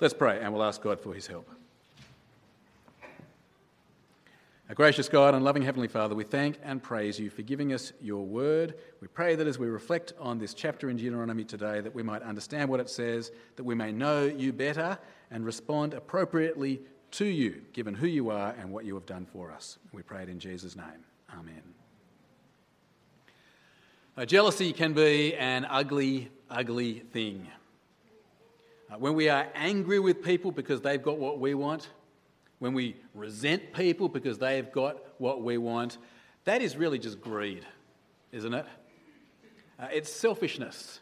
Let's pray and we'll ask God for his help. Our gracious God and loving Heavenly Father, we thank and praise you for giving us your word. We pray that as we reflect on this chapter in Deuteronomy today, that we might understand what it says, that we may know you better and respond appropriately to you, given who you are and what you have done for us. We pray it in Jesus' name. Amen. Uh, jealousy can be an ugly, ugly thing. Uh, when we are angry with people because they've got what we want, when we resent people because they've got what we want, that is really just greed, isn't it? Uh, it's selfishness.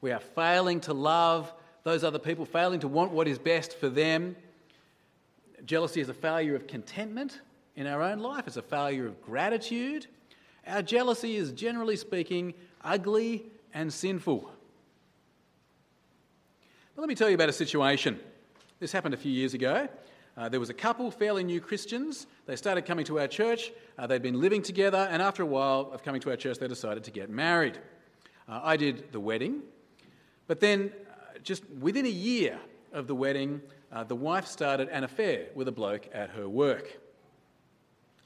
We are failing to love those other people, failing to want what is best for them. Jealousy is a failure of contentment in our own life, it's a failure of gratitude. Our jealousy is, generally speaking, ugly and sinful. Let me tell you about a situation. This happened a few years ago. Uh, there was a couple, fairly new Christians. They started coming to our church. Uh, they'd been living together, and after a while of coming to our church, they decided to get married. Uh, I did the wedding, but then uh, just within a year of the wedding, uh, the wife started an affair with a bloke at her work.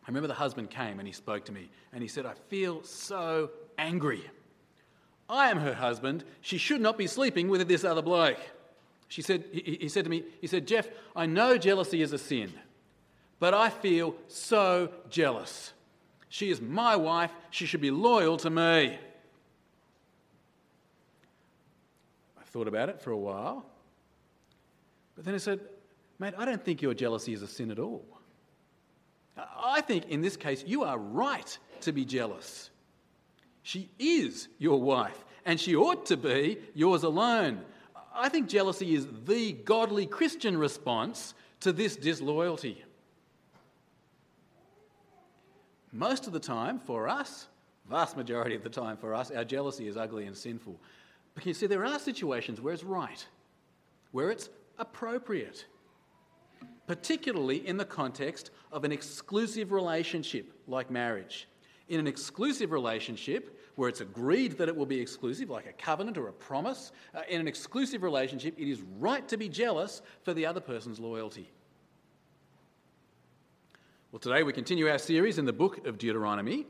I remember the husband came and he spoke to me, and he said, I feel so angry. I am her husband. She should not be sleeping with this other bloke. She said, he, he said to me, he said, Jeff, I know jealousy is a sin, but I feel so jealous. She is my wife. She should be loyal to me. I thought about it for a while. But then I said, Mate, I don't think your jealousy is a sin at all. I think in this case, you are right to be jealous. She is your wife, and she ought to be yours alone. I think jealousy is the godly Christian response to this disloyalty. Most of the time for us, vast majority of the time for us, our jealousy is ugly and sinful. But you see, there are situations where it's right, where it's appropriate, particularly in the context of an exclusive relationship like marriage. In an exclusive relationship, where it's agreed that it will be exclusive, like a covenant or a promise, uh, in an exclusive relationship, it is right to be jealous for the other person's loyalty. Well, today we continue our series in the book of Deuteronomy.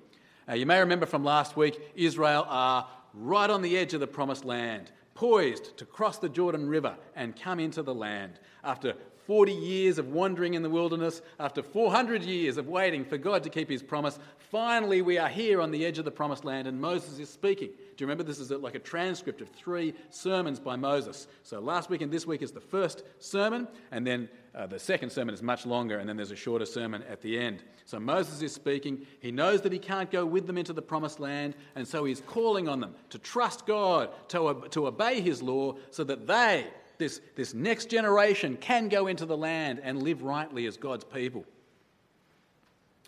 Uh, you may remember from last week, Israel are right on the edge of the promised land, poised to cross the Jordan River and come into the land. After 40 years of wandering in the wilderness, after 400 years of waiting for God to keep his promise, finally we are here on the edge of the promised land and Moses is speaking. Do you remember this is like a transcript of three sermons by Moses? So last week and this week is the first sermon, and then uh, the second sermon is much longer, and then there's a shorter sermon at the end. So Moses is speaking. He knows that he can't go with them into the promised land, and so he's calling on them to trust God, to, to obey his law, so that they this, this next generation can go into the land and live rightly as God's people.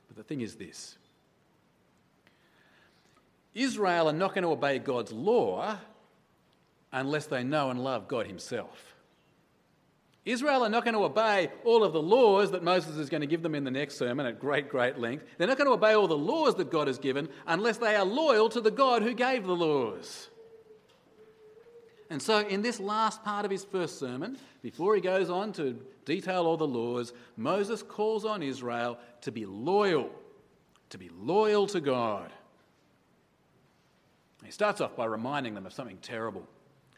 But the thing is this Israel are not going to obey God's law unless they know and love God Himself. Israel are not going to obey all of the laws that Moses is going to give them in the next sermon at great, great length. They're not going to obey all the laws that God has given unless they are loyal to the God who gave the laws. And so, in this last part of his first sermon, before he goes on to detail all the laws, Moses calls on Israel to be loyal, to be loyal to God. He starts off by reminding them of something terrible,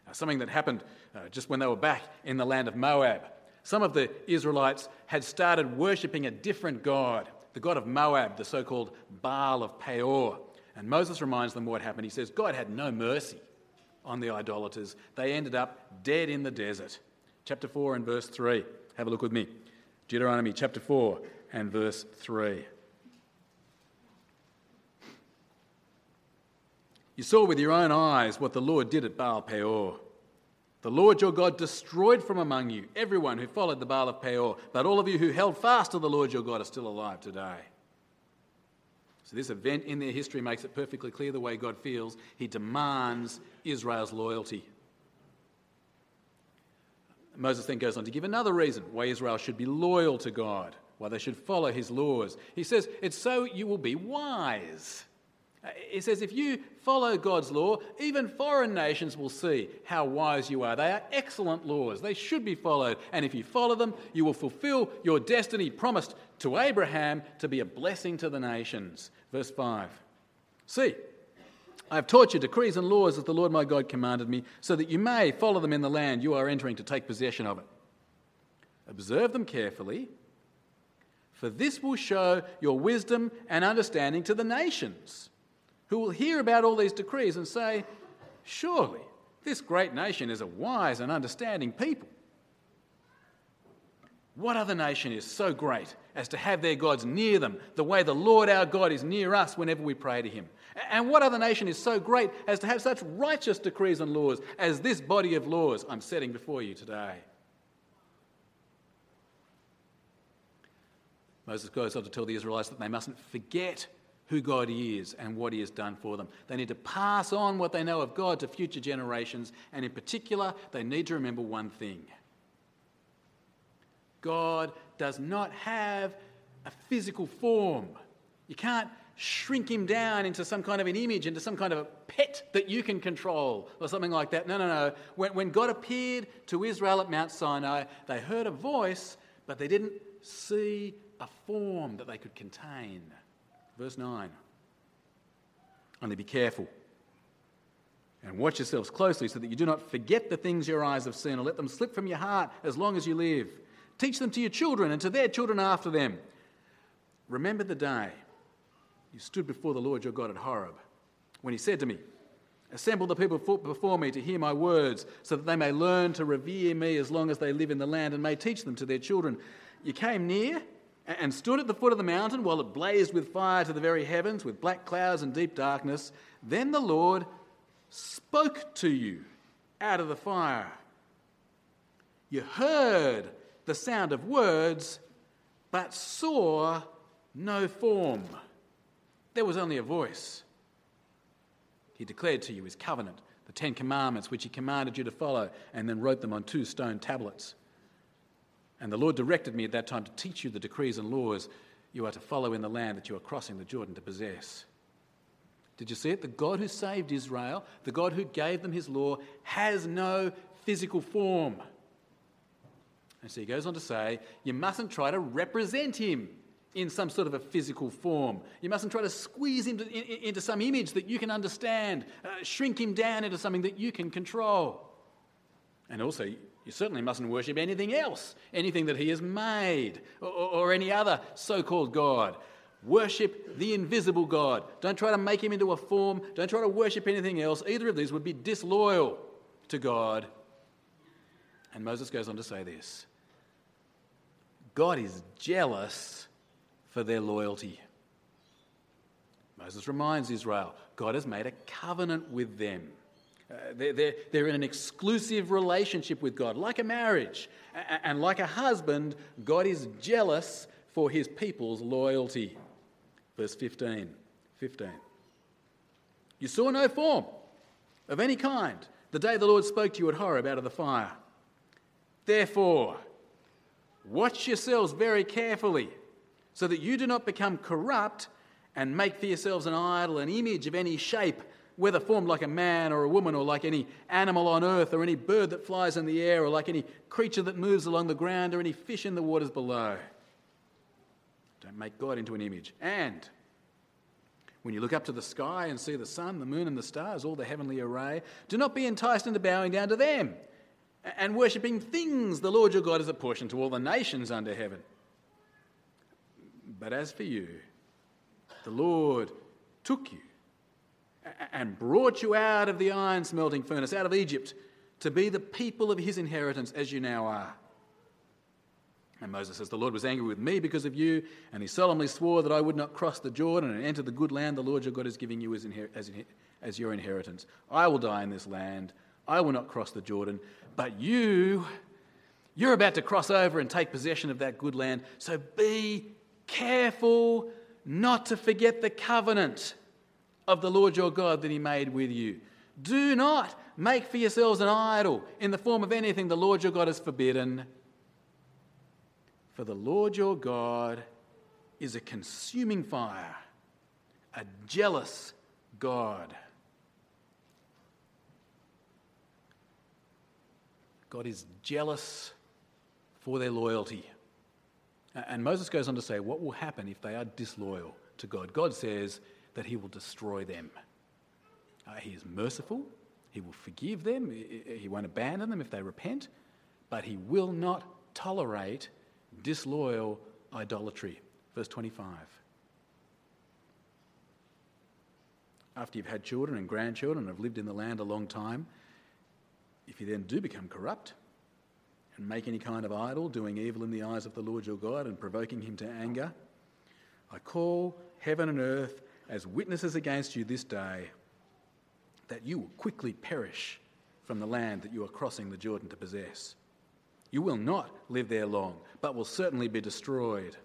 uh, something that happened uh, just when they were back in the land of Moab. Some of the Israelites had started worshipping a different God, the God of Moab, the so called Baal of Peor. And Moses reminds them what happened. He says, God had no mercy on the idolaters. They ended up dead in the desert. Chapter 4 and verse 3. Have a look with me. Deuteronomy chapter 4 and verse 3. You saw with your own eyes what the Lord did at Baal Peor. The Lord your God destroyed from among you everyone who followed the Baal of Peor, but all of you who held fast to the Lord your God are still alive today. So, this event in their history makes it perfectly clear the way God feels. He demands Israel's loyalty. Moses then goes on to give another reason why Israel should be loyal to God, why they should follow his laws. He says, It's so you will be wise. Uh, he says, if you follow God's law, even foreign nations will see how wise you are. They are excellent laws. They should be followed. And if you follow them, you will fulfill your destiny promised to Abraham to be a blessing to the nations. Verse 5. See, I have taught you decrees and laws as the Lord my God commanded me, so that you may follow them in the land you are entering to take possession of it. Observe them carefully, for this will show your wisdom and understanding to the nations, who will hear about all these decrees and say, Surely this great nation is a wise and understanding people. What other nation is so great as to have their gods near them, the way the Lord our God is near us whenever we pray to him? And what other nation is so great as to have such righteous decrees and laws as this body of laws I'm setting before you today? Moses goes on to tell the Israelites that they mustn't forget who God is and what He has done for them. They need to pass on what they know of God to future generations, and in particular, they need to remember one thing God does not have a physical form. You can't shrink him down into some kind of an image, into some kind of a pet that you can control, or something like that. No, no, no. When, when God appeared to Israel at Mount Sinai, they heard a voice, but they didn't see a form that they could contain. Verse 9. Only be careful and watch yourselves closely so that you do not forget the things your eyes have seen or let them slip from your heart as long as you live. Teach them to your children and to their children after them. Remember the day you stood before the Lord your God at Horeb, when he said to me, Assemble the people before me to hear my words, so that they may learn to revere me as long as they live in the land and may teach them to their children. You came near and stood at the foot of the mountain while it blazed with fire to the very heavens, with black clouds and deep darkness. Then the Lord spoke to you out of the fire. You heard the sound of words, but saw no form. There was only a voice. He declared to you his covenant, the Ten Commandments, which he commanded you to follow, and then wrote them on two stone tablets. And the Lord directed me at that time to teach you the decrees and laws you are to follow in the land that you are crossing the Jordan to possess. Did you see it? The God who saved Israel, the God who gave them his law, has no physical form. And so he goes on to say, you mustn't try to represent him in some sort of a physical form. You mustn't try to squeeze him to, into some image that you can understand, uh, shrink him down into something that you can control. And also, you certainly mustn't worship anything else, anything that he has made, or, or any other so called God. Worship the invisible God. Don't try to make him into a form. Don't try to worship anything else. Either of these would be disloyal to God. And Moses goes on to say this God is jealous for their loyalty. Moses reminds Israel God has made a covenant with them. Uh, they're, they're, they're in an exclusive relationship with God, like a marriage. And like a husband, God is jealous for his people's loyalty. Verse 15. 15. You saw no form of any kind the day the Lord spoke to you at Horeb out of the fire. Therefore, watch yourselves very carefully so that you do not become corrupt and make for yourselves an idol, an image of any shape, whether formed like a man or a woman, or like any animal on earth, or any bird that flies in the air, or like any creature that moves along the ground, or any fish in the waters below. Don't make God into an image. And when you look up to the sky and see the sun, the moon, and the stars, all the heavenly array, do not be enticed into bowing down to them and worshipping things the Lord your God has apportioned to all the nations under heaven. But as for you, the Lord took you and brought you out of the iron smelting furnace, out of Egypt, to be the people of his inheritance as you now are. And Moses says, The Lord was angry with me because of you, and he solemnly swore that I would not cross the Jordan and enter the good land the Lord your God is giving you as, inher- as, in- as your inheritance. I will die in this land. I will not cross the Jordan. But you, you're about to cross over and take possession of that good land. So be careful not to forget the covenant of the Lord your God that he made with you. Do not make for yourselves an idol in the form of anything the Lord your God has forbidden. For the Lord your God is a consuming fire, a jealous, God. God is jealous for their loyalty. And Moses goes on to say what will happen if they are disloyal to God. God says that he will destroy them. Uh, he is merciful, he will forgive them, he won't abandon them if they repent, but he will not tolerate disloyal idolatry. Verse 25. After you've had children and grandchildren and have lived in the land a long time, if you then do become corrupt and make any kind of idol, doing evil in the eyes of the Lord your God and provoking him to anger, I call heaven and earth as witnesses against you this day that you will quickly perish from the land that you are crossing the Jordan to possess. You will not live there long, but will certainly be destroyed.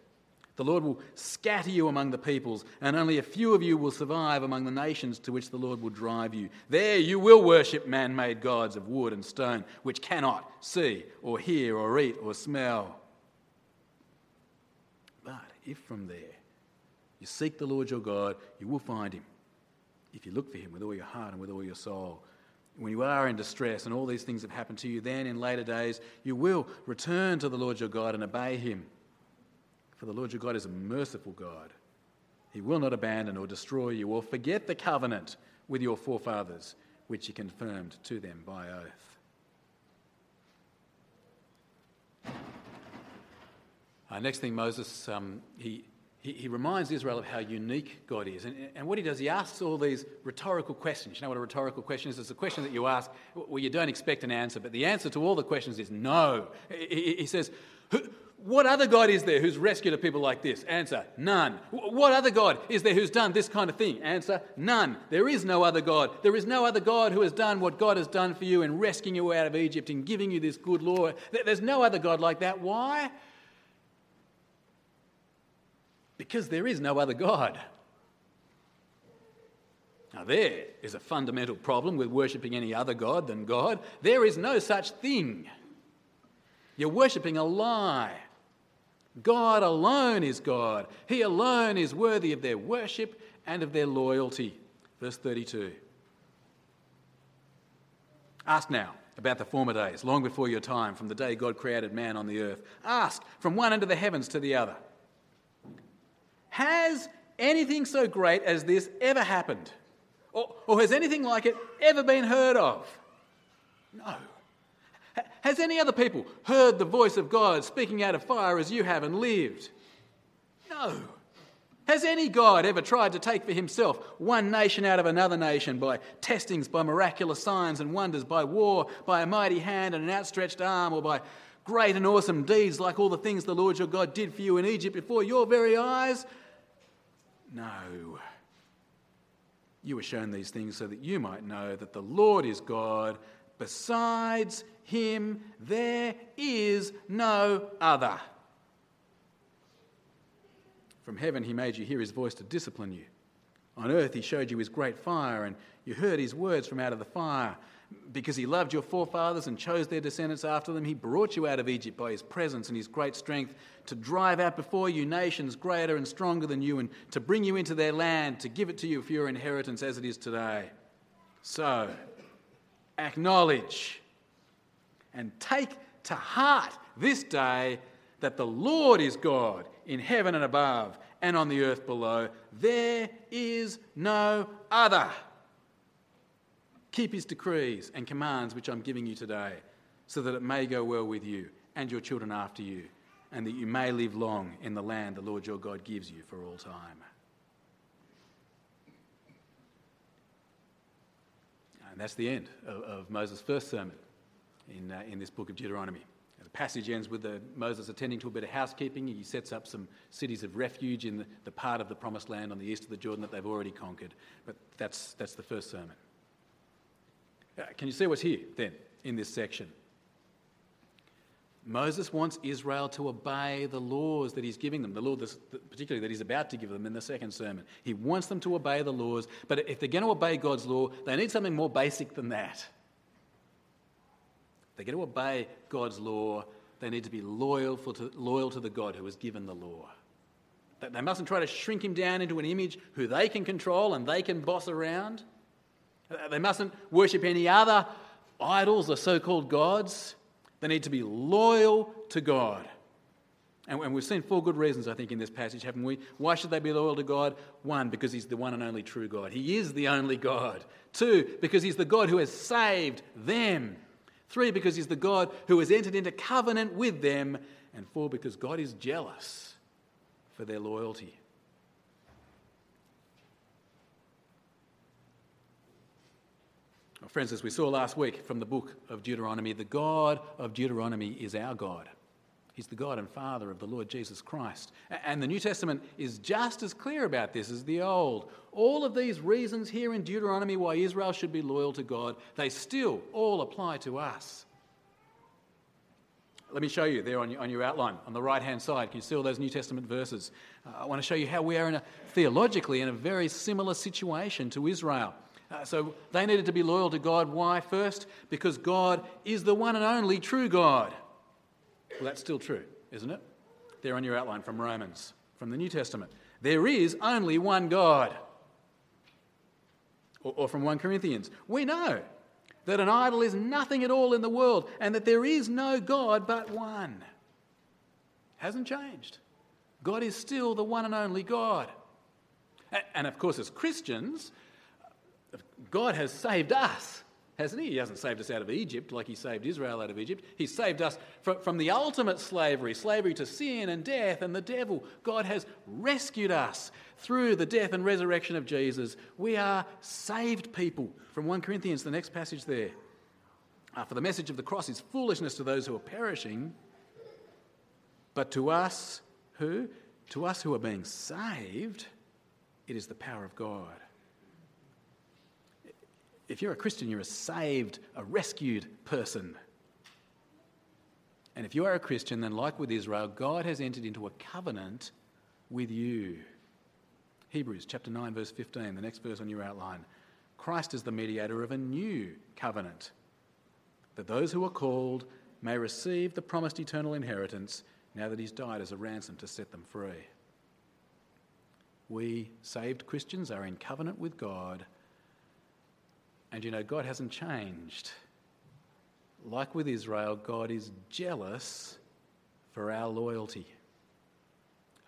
The Lord will scatter you among the peoples, and only a few of you will survive among the nations to which the Lord will drive you. There you will worship man made gods of wood and stone, which cannot see or hear or eat or smell. But if from there you seek the Lord your God, you will find him. If you look for him with all your heart and with all your soul, when you are in distress and all these things have happened to you, then in later days you will return to the Lord your God and obey him. For the Lord your God is a merciful God. He will not abandon or destroy you or forget the covenant with your forefathers, which he confirmed to them by oath. Uh, next thing, Moses, um, he, he, he, reminds Israel of how unique God is. And, and what he does, he asks all these rhetorical questions. You know what a rhetorical question is? It's a question that you ask where you don't expect an answer, but the answer to all the questions is no. He, he says, what other God is there who's rescued a people like this? Answer, none. What other God is there who's done this kind of thing? Answer, none. There is no other God. There is no other God who has done what God has done for you in rescuing you out of Egypt and giving you this good law. There's no other God like that. Why? Because there is no other God. Now, there is a fundamental problem with worshipping any other God than God. There is no such thing. You're worshipping a lie. God alone is God. He alone is worthy of their worship and of their loyalty. Verse 32. Ask now about the former days, long before your time, from the day God created man on the earth. Ask from one end of the heavens to the other. Has anything so great as this ever happened? Or, or has anything like it ever been heard of? No. Has any other people heard the voice of God speaking out of fire as you have and lived? No. Has any God ever tried to take for himself one nation out of another nation by testings, by miraculous signs and wonders, by war, by a mighty hand and an outstretched arm, or by great and awesome deeds like all the things the Lord your God did for you in Egypt before your very eyes? No. You were shown these things so that you might know that the Lord is God. Besides him, there is no other. From heaven, he made you hear his voice to discipline you. On earth, he showed you his great fire, and you heard his words from out of the fire. Because he loved your forefathers and chose their descendants after them, he brought you out of Egypt by his presence and his great strength to drive out before you nations greater and stronger than you, and to bring you into their land, to give it to you for your inheritance as it is today. So, acknowledge and take to heart this day that the Lord is God in heaven and above and on the earth below. There is no other. Keep his decrees and commands which I'm giving you today, so that it may go well with you and your children after you, and that you may live long in the land the Lord your God gives you for all time. And that's the end of, of Moses' first sermon in, uh, in this book of Deuteronomy. The passage ends with the, Moses attending to a bit of housekeeping. He sets up some cities of refuge in the, the part of the promised land on the east of the Jordan that they've already conquered. But that's, that's the first sermon. Uh, can you see what's here then in this section? Moses wants Israel to obey the laws that he's giving them, the law particularly that he's about to give them in the second sermon. He wants them to obey the laws, but if they're going to obey God's law, they need something more basic than that. They're going to obey God's law, they need to be loyal, to, loyal to the God who has given the law. They mustn't try to shrink him down into an image who they can control and they can boss around. They mustn't worship any other idols or so called gods. They need to be loyal to God. And we've seen four good reasons, I think, in this passage, haven't we? Why should they be loyal to God? One, because He's the one and only true God. He is the only God. Two, because He's the God who has saved them. Three, because He's the God who has entered into covenant with them. And four, because God is jealous for their loyalty. Friends, as we saw last week from the book of Deuteronomy, the God of Deuteronomy is our God. He's the God and Father of the Lord Jesus Christ. And the New Testament is just as clear about this as the Old. All of these reasons here in Deuteronomy why Israel should be loyal to God, they still all apply to us. Let me show you there on your, outline, on the right hand side. Can you see all those New Testament verses? Uh, I want to show you how we are in a, theologically in a very similar situation to Israel. Uh, so they needed to be loyal to God. Why? First, because God is the one and only true God. Well, that's still true, isn't it? There on your outline from Romans, from the New Testament. There is only one God. Or, or from 1 Corinthians. We know that an idol is nothing at all in the world and that there is no God but one. Hasn't changed. God is still the one and only God. And of course, as Christians, God has saved us hasn't he? He hasn't saved us out of Egypt like he saved Israel out of Egypt. He's saved us from, from the ultimate slavery, slavery to sin and death and the devil. God has rescued us through the death and resurrection of Jesus. We are saved people. From 1 Corinthians, the next passage there. Uh, for the message of the cross is foolishness to those who are perishing, but to us who? To us who are being saved, it is the power of God if you're a Christian, you're a saved, a rescued person. And if you are a Christian, then like with Israel, God has entered into a covenant with you. Hebrews chapter 9, verse 15, the next verse on your outline. Christ is the mediator of a new covenant, that those who are called may receive the promised eternal inheritance now that he's died as a ransom to set them free. We, saved Christians, are in covenant with God and you know, God hasn't changed. Like with Israel, God is jealous for our loyalty.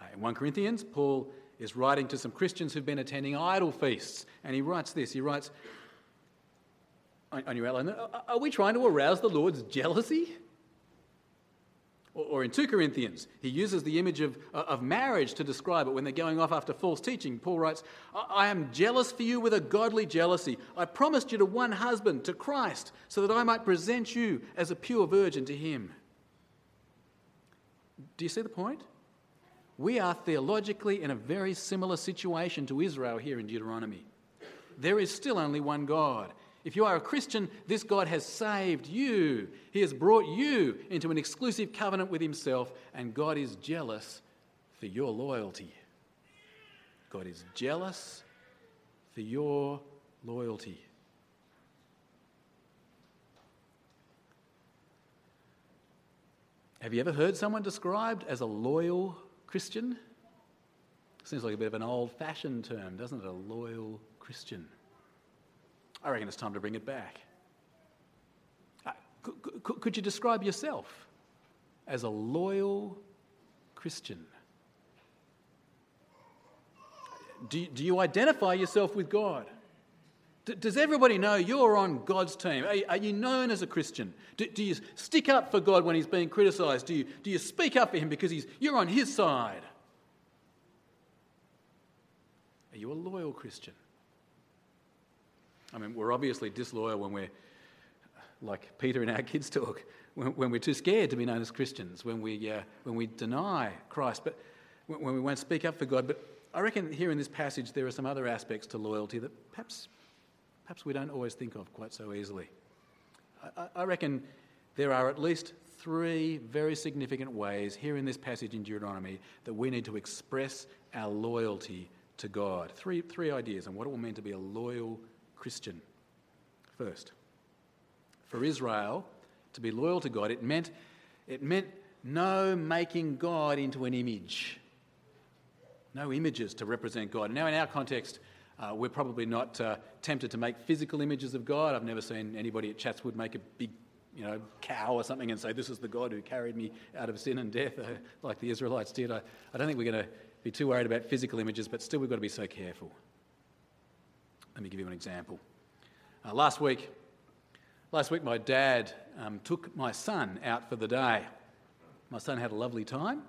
Uh, in 1 Corinthians, Paul is writing to some Christians who've been attending idol feasts, and he writes this. He writes, on your outline, are we trying to arouse the Lord's jealousy? Or in 2 Corinthians, he uses the image of, uh, of marriage to describe it when they're going off after false teaching. Paul writes, I am jealous for you with a godly jealousy. I promised you to one husband, to Christ, so that I might present you as a pure virgin to him. Do you see the point? We are theologically in a very similar situation to Israel here in Deuteronomy. There is still only one God. If you are a Christian, this God has saved you. He has brought you into an exclusive covenant with Himself, and God is jealous for your loyalty. God is jealous for your loyalty. Have you ever heard someone described as a loyal Christian? Seems like a bit of an old fashioned term, doesn't it? A loyal Christian. I reckon it's time to bring it back. Uh, could, you describe yourself as a loyal Christian? Do, do you identify yourself with God? does everybody know you're on God's team? Are, are you known as a Christian? Do, do, you stick up for God when he's being criticized? Do you, do you speak up for him because he's, you're on his side? Are you a loyal Christian? I mean, we're obviously disloyal when we're like Peter in our kids' talk, when, when we're too scared to be known as Christians, when we, uh, when we deny Christ, but when, when we won't speak up for God. But I reckon here in this passage there are some other aspects to loyalty that perhaps, perhaps we don't always think of quite so easily. I, I reckon there are at least three very significant ways here in this passage in Deuteronomy that we need to express our loyalty to God. Three, three ideas on what it will mean to be a loyal Christian. First, for Israel to be loyal to God, it meant, it meant no making God into an image. no images to represent God. Now, in our context, uh, we're probably not uh, tempted to make physical images of God. I've never seen anybody at Chatswood make a big, you know, cow or something and say, "This is the God who carried me out of sin and death," uh, like the Israelites did. I, I don't think we're going to be too worried about physical images, but still, we've got to be so careful. Let me give you an example. Uh, last week, last week, my dad um, took my son out for the day. My son had a lovely time.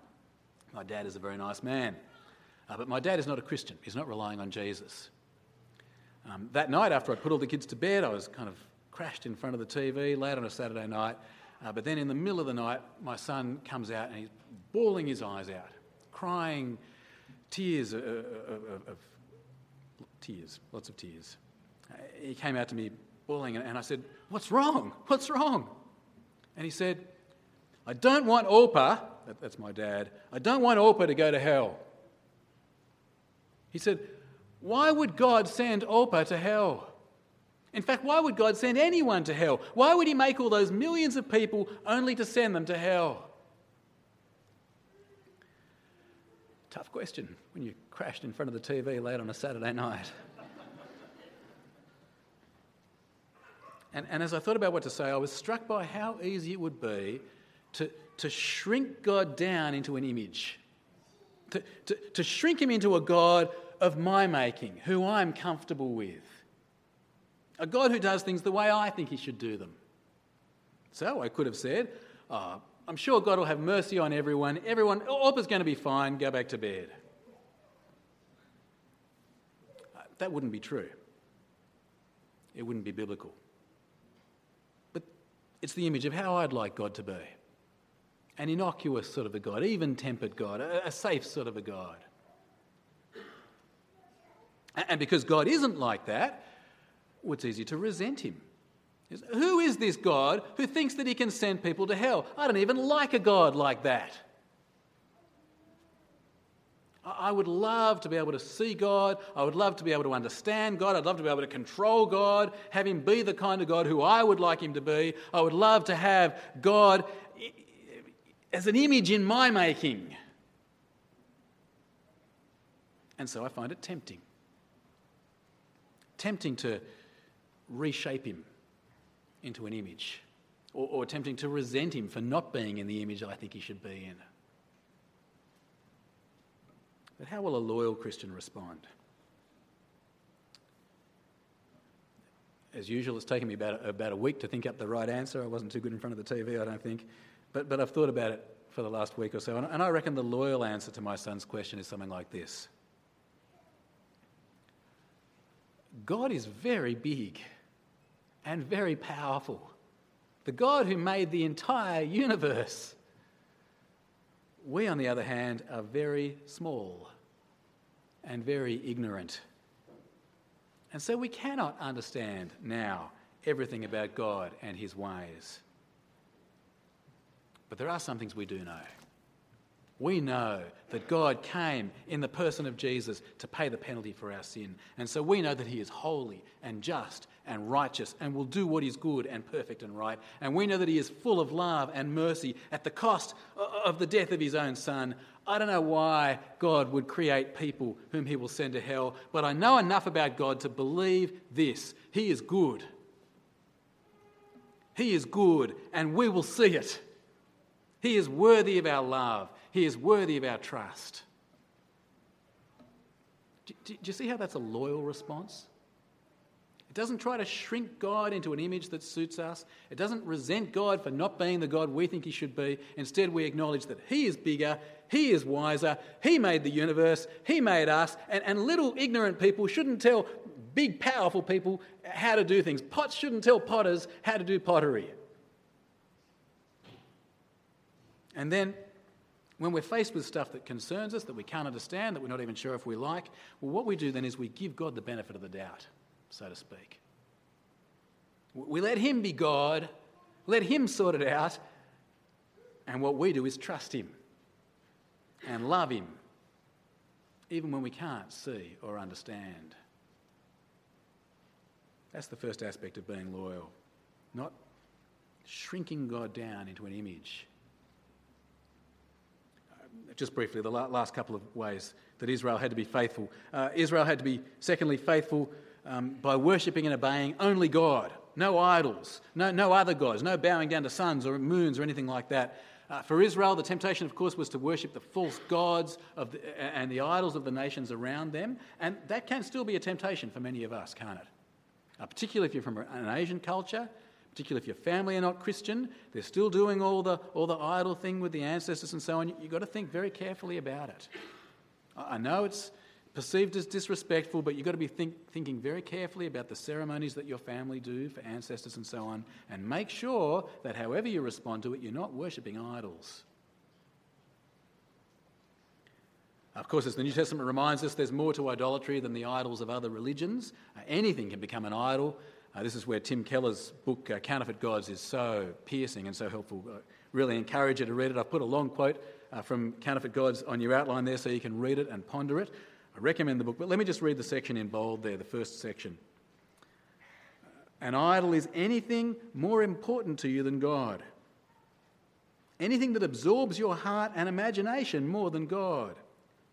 My dad is a very nice man. Uh, but my dad is not a Christian. He's not relying on Jesus. Um, that night, after I put all the kids to bed, I was kind of crashed in front of the TV late on a Saturday night. Uh, but then in the middle of the night, my son comes out and he's bawling his eyes out, crying tears of, of, of tears, lots of tears. He came out to me bawling, and I said, What's wrong? What's wrong? And he said, I don't want Opa, that's my dad, I don't want Opa to go to hell. He said, Why would God send Opa to hell? In fact, why would God send anyone to hell? Why would He make all those millions of people only to send them to hell? Tough question when you crashed in front of the TV late on a Saturday night. and, and as I thought about what to say, I was struck by how easy it would be to, to shrink God down into an image, to, to, to shrink Him into a God of my making, who I'm comfortable with. A God who does things the way I think He should do them. So I could have said, oh, I'm sure God will have mercy on everyone. Everyone, Opa's going to be fine. Go back to bed. That wouldn't be true. It wouldn't be biblical. But it's the image of how I'd like God to be an innocuous sort of a God, even tempered God, a safe sort of a God. And because God isn't like that, well, it's easy to resent him. Who is this God who thinks that he can send people to hell? I don't even like a God like that. I would love to be able to see God. I would love to be able to understand God. I'd love to be able to control God, have Him be the kind of God who I would like Him to be. I would love to have God as an image in my making. And so I find it tempting. Tempting to reshape him into an image, or, or tempting to resent him for not being in the image I think he should be in. But how will a loyal Christian respond? As usual, it's taken me about, about a week to think up the right answer. I wasn't too good in front of the TV, I don't think. But, but I've thought about it for the last week or so, and I reckon the loyal answer to my son's question is something like this God is very big and very powerful. The God who made the entire universe. We, on the other hand, are very small and very ignorant. And so we cannot understand now everything about God and his ways. But there are some things we do know. We know that God came in the person of Jesus to pay the penalty for our sin. And so we know that He is holy and just and righteous and will do what is good and perfect and right. And we know that He is full of love and mercy at the cost of the death of His own Son. I don't know why God would create people whom He will send to hell, but I know enough about God to believe this He is good. He is good, and we will see it. He is worthy of our love. He is worthy of our trust. Do, do, do, you see how that's a loyal response? It doesn't try to shrink God into an image that suits us. It doesn't resent God for not being the God we think He should be. Instead, we acknowledge that He is bigger, He is wiser, He made the universe, He made us, and, and little ignorant people shouldn't tell big, powerful people how to do things. Pots shouldn't tell potters how to do pottery. And then when we're faced with stuff that concerns us, that we can't understand, that we're not even sure if we like, well, what we do then is we give God the benefit of the doubt, so to speak. We let Him be God, let Him sort it out, and what we do is trust Him and love Him, even when we can't see or understand. That's the first aspect of being loyal, not shrinking God down into an image just briefly, the last couple of ways that Israel had to be faithful. Uh, Israel had to be, secondly, faithful um, by worshipping and obeying only God, no idols, no, no other gods, no bowing down to suns or moons or anything like that. Uh, for Israel, the temptation, of course, was to worship the false gods of the, and the idols of the nations around them, and that can still be a temptation for many of us, can't it? Uh, particularly if you're from an Asian culture, particularly if your family are not Christian, they're still doing all the, all the idol thing with the ancestors and so on. You've got to think very carefully about it. I know it's perceived as disrespectful, but you've got to be think, thinking very carefully about the ceremonies that your family do for ancestors and so on, and make sure that however you respond to it, you're not worshipping idols. Of course, as the New Testament reminds us, there's more to idolatry than the idols of other religions. Uh, anything can become an idol. Uh, this is where Tim Keller's book, uh, Counterfeit Gods, is so piercing and so helpful. Uh, really encourage you to read it. I've put a long quote uh, from Counterfeit Gods on your outline there so you can read it and ponder it. I recommend the book, but let me just read the section in bold there, the first section. An idol is anything more important to you than God. Anything that absorbs your heart and imagination more than God.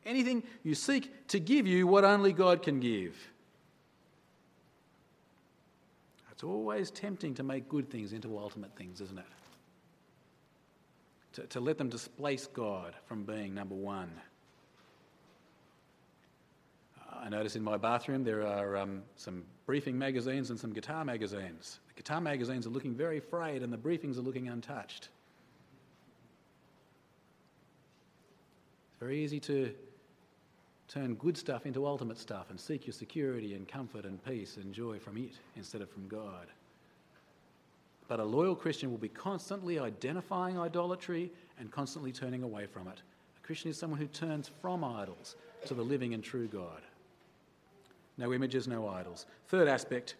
Anything you seek to give you what only God can give. It's always tempting to make good things into ultimate things, isn't it? To, to let them displace God from being number one. I notice in my bathroom there are um, some briefing magazines and some guitar magazines. The guitar magazines are looking very frayed and the briefings are looking untouched. It's very easy to turn good stuff into ultimate stuff and seek your security and comfort and peace and joy from it instead of from God. But a loyal Christian will be constantly identifying idolatry and constantly turning away from it. A Christian is someone who turns from idols to the living and true God no images, no idols. Third aspect,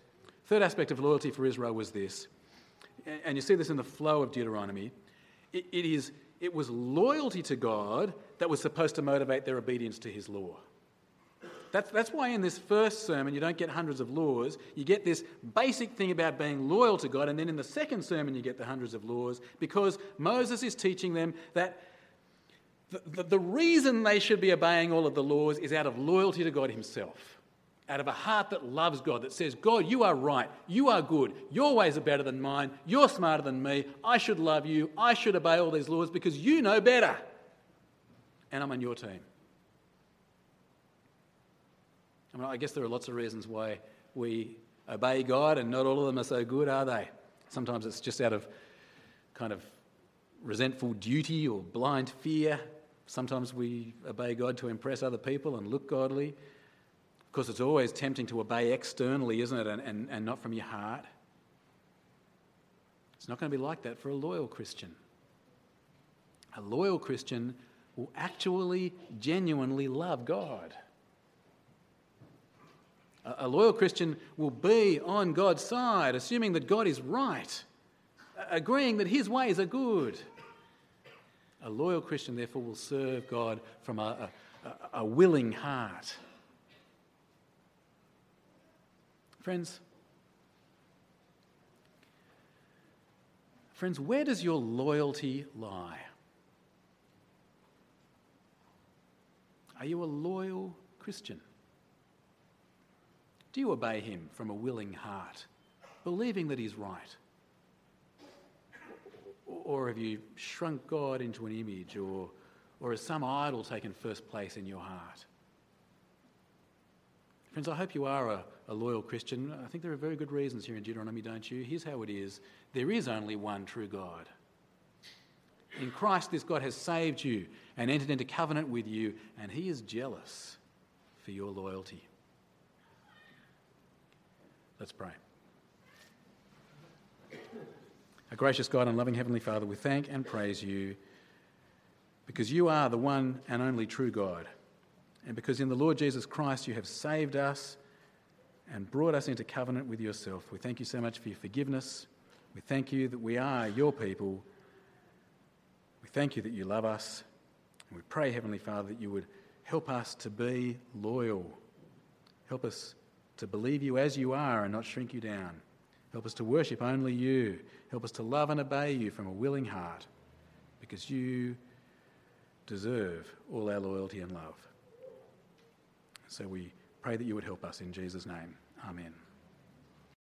third aspect of loyalty for Israel was this, and you see this in the flow of Deuteronomy. it, it is it was loyalty to God that was supposed to motivate their obedience to His law. That's, that's why in this first sermon you don't get hundreds of laws. You get this basic thing about being loyal to God, and then in the second sermon you get the hundreds of laws because Moses is teaching them that the, the, the reason they should be obeying all of the laws is out of loyalty to God Himself out of a heart that loves God, that says, God, you are right, you are good, your ways are better than mine, you're smarter than me, I should love you, I should obey all these laws because you know better. And I'm on your team. I mean, I guess there are lots of reasons why we obey God, and not all of them are so good, are they? Sometimes it's just out of kind of resentful duty or blind fear. Sometimes we obey God to impress other people and look godly. Of course, it's always tempting to obey externally, isn't it? And, and, and not from your heart. It's not going to be like that for a loyal Christian. A loyal Christian will actually, genuinely love God. A, a loyal Christian will be on God's side, assuming that God is right, agreeing that his ways are good. A loyal Christian, therefore, will serve God from a, a, a willing heart. Friends, friends, where does your loyalty lie? Are you a loyal Christian? Do you obey him from a willing heart, believing that he's right? Or have you shrunk God into an image, or, or has some idol taken first place in your heart? Friends, I hope you are a, a loyal Christian. I think there are very good reasons here in Deuteronomy, don't you? Here's how it is there is only one true God. In Christ, this God has saved you and entered into covenant with you, and He is jealous for your loyalty. Let's pray. Our gracious God and loving Heavenly Father, we thank and praise you because you are the one and only true God and because in the Lord Jesus Christ you have saved us and brought us into covenant with yourself. We thank you so much for your forgiveness. We thank you that we are your people. We thank you that you love us. And we pray, Heavenly Father, that you would help us to be loyal. Help us to believe you as you are and not shrink you down. Help us to worship only you. Help us to love and obey you from a willing heart because you deserve all our loyalty and love. So we pray that you would help us in Jesus' name. Amen.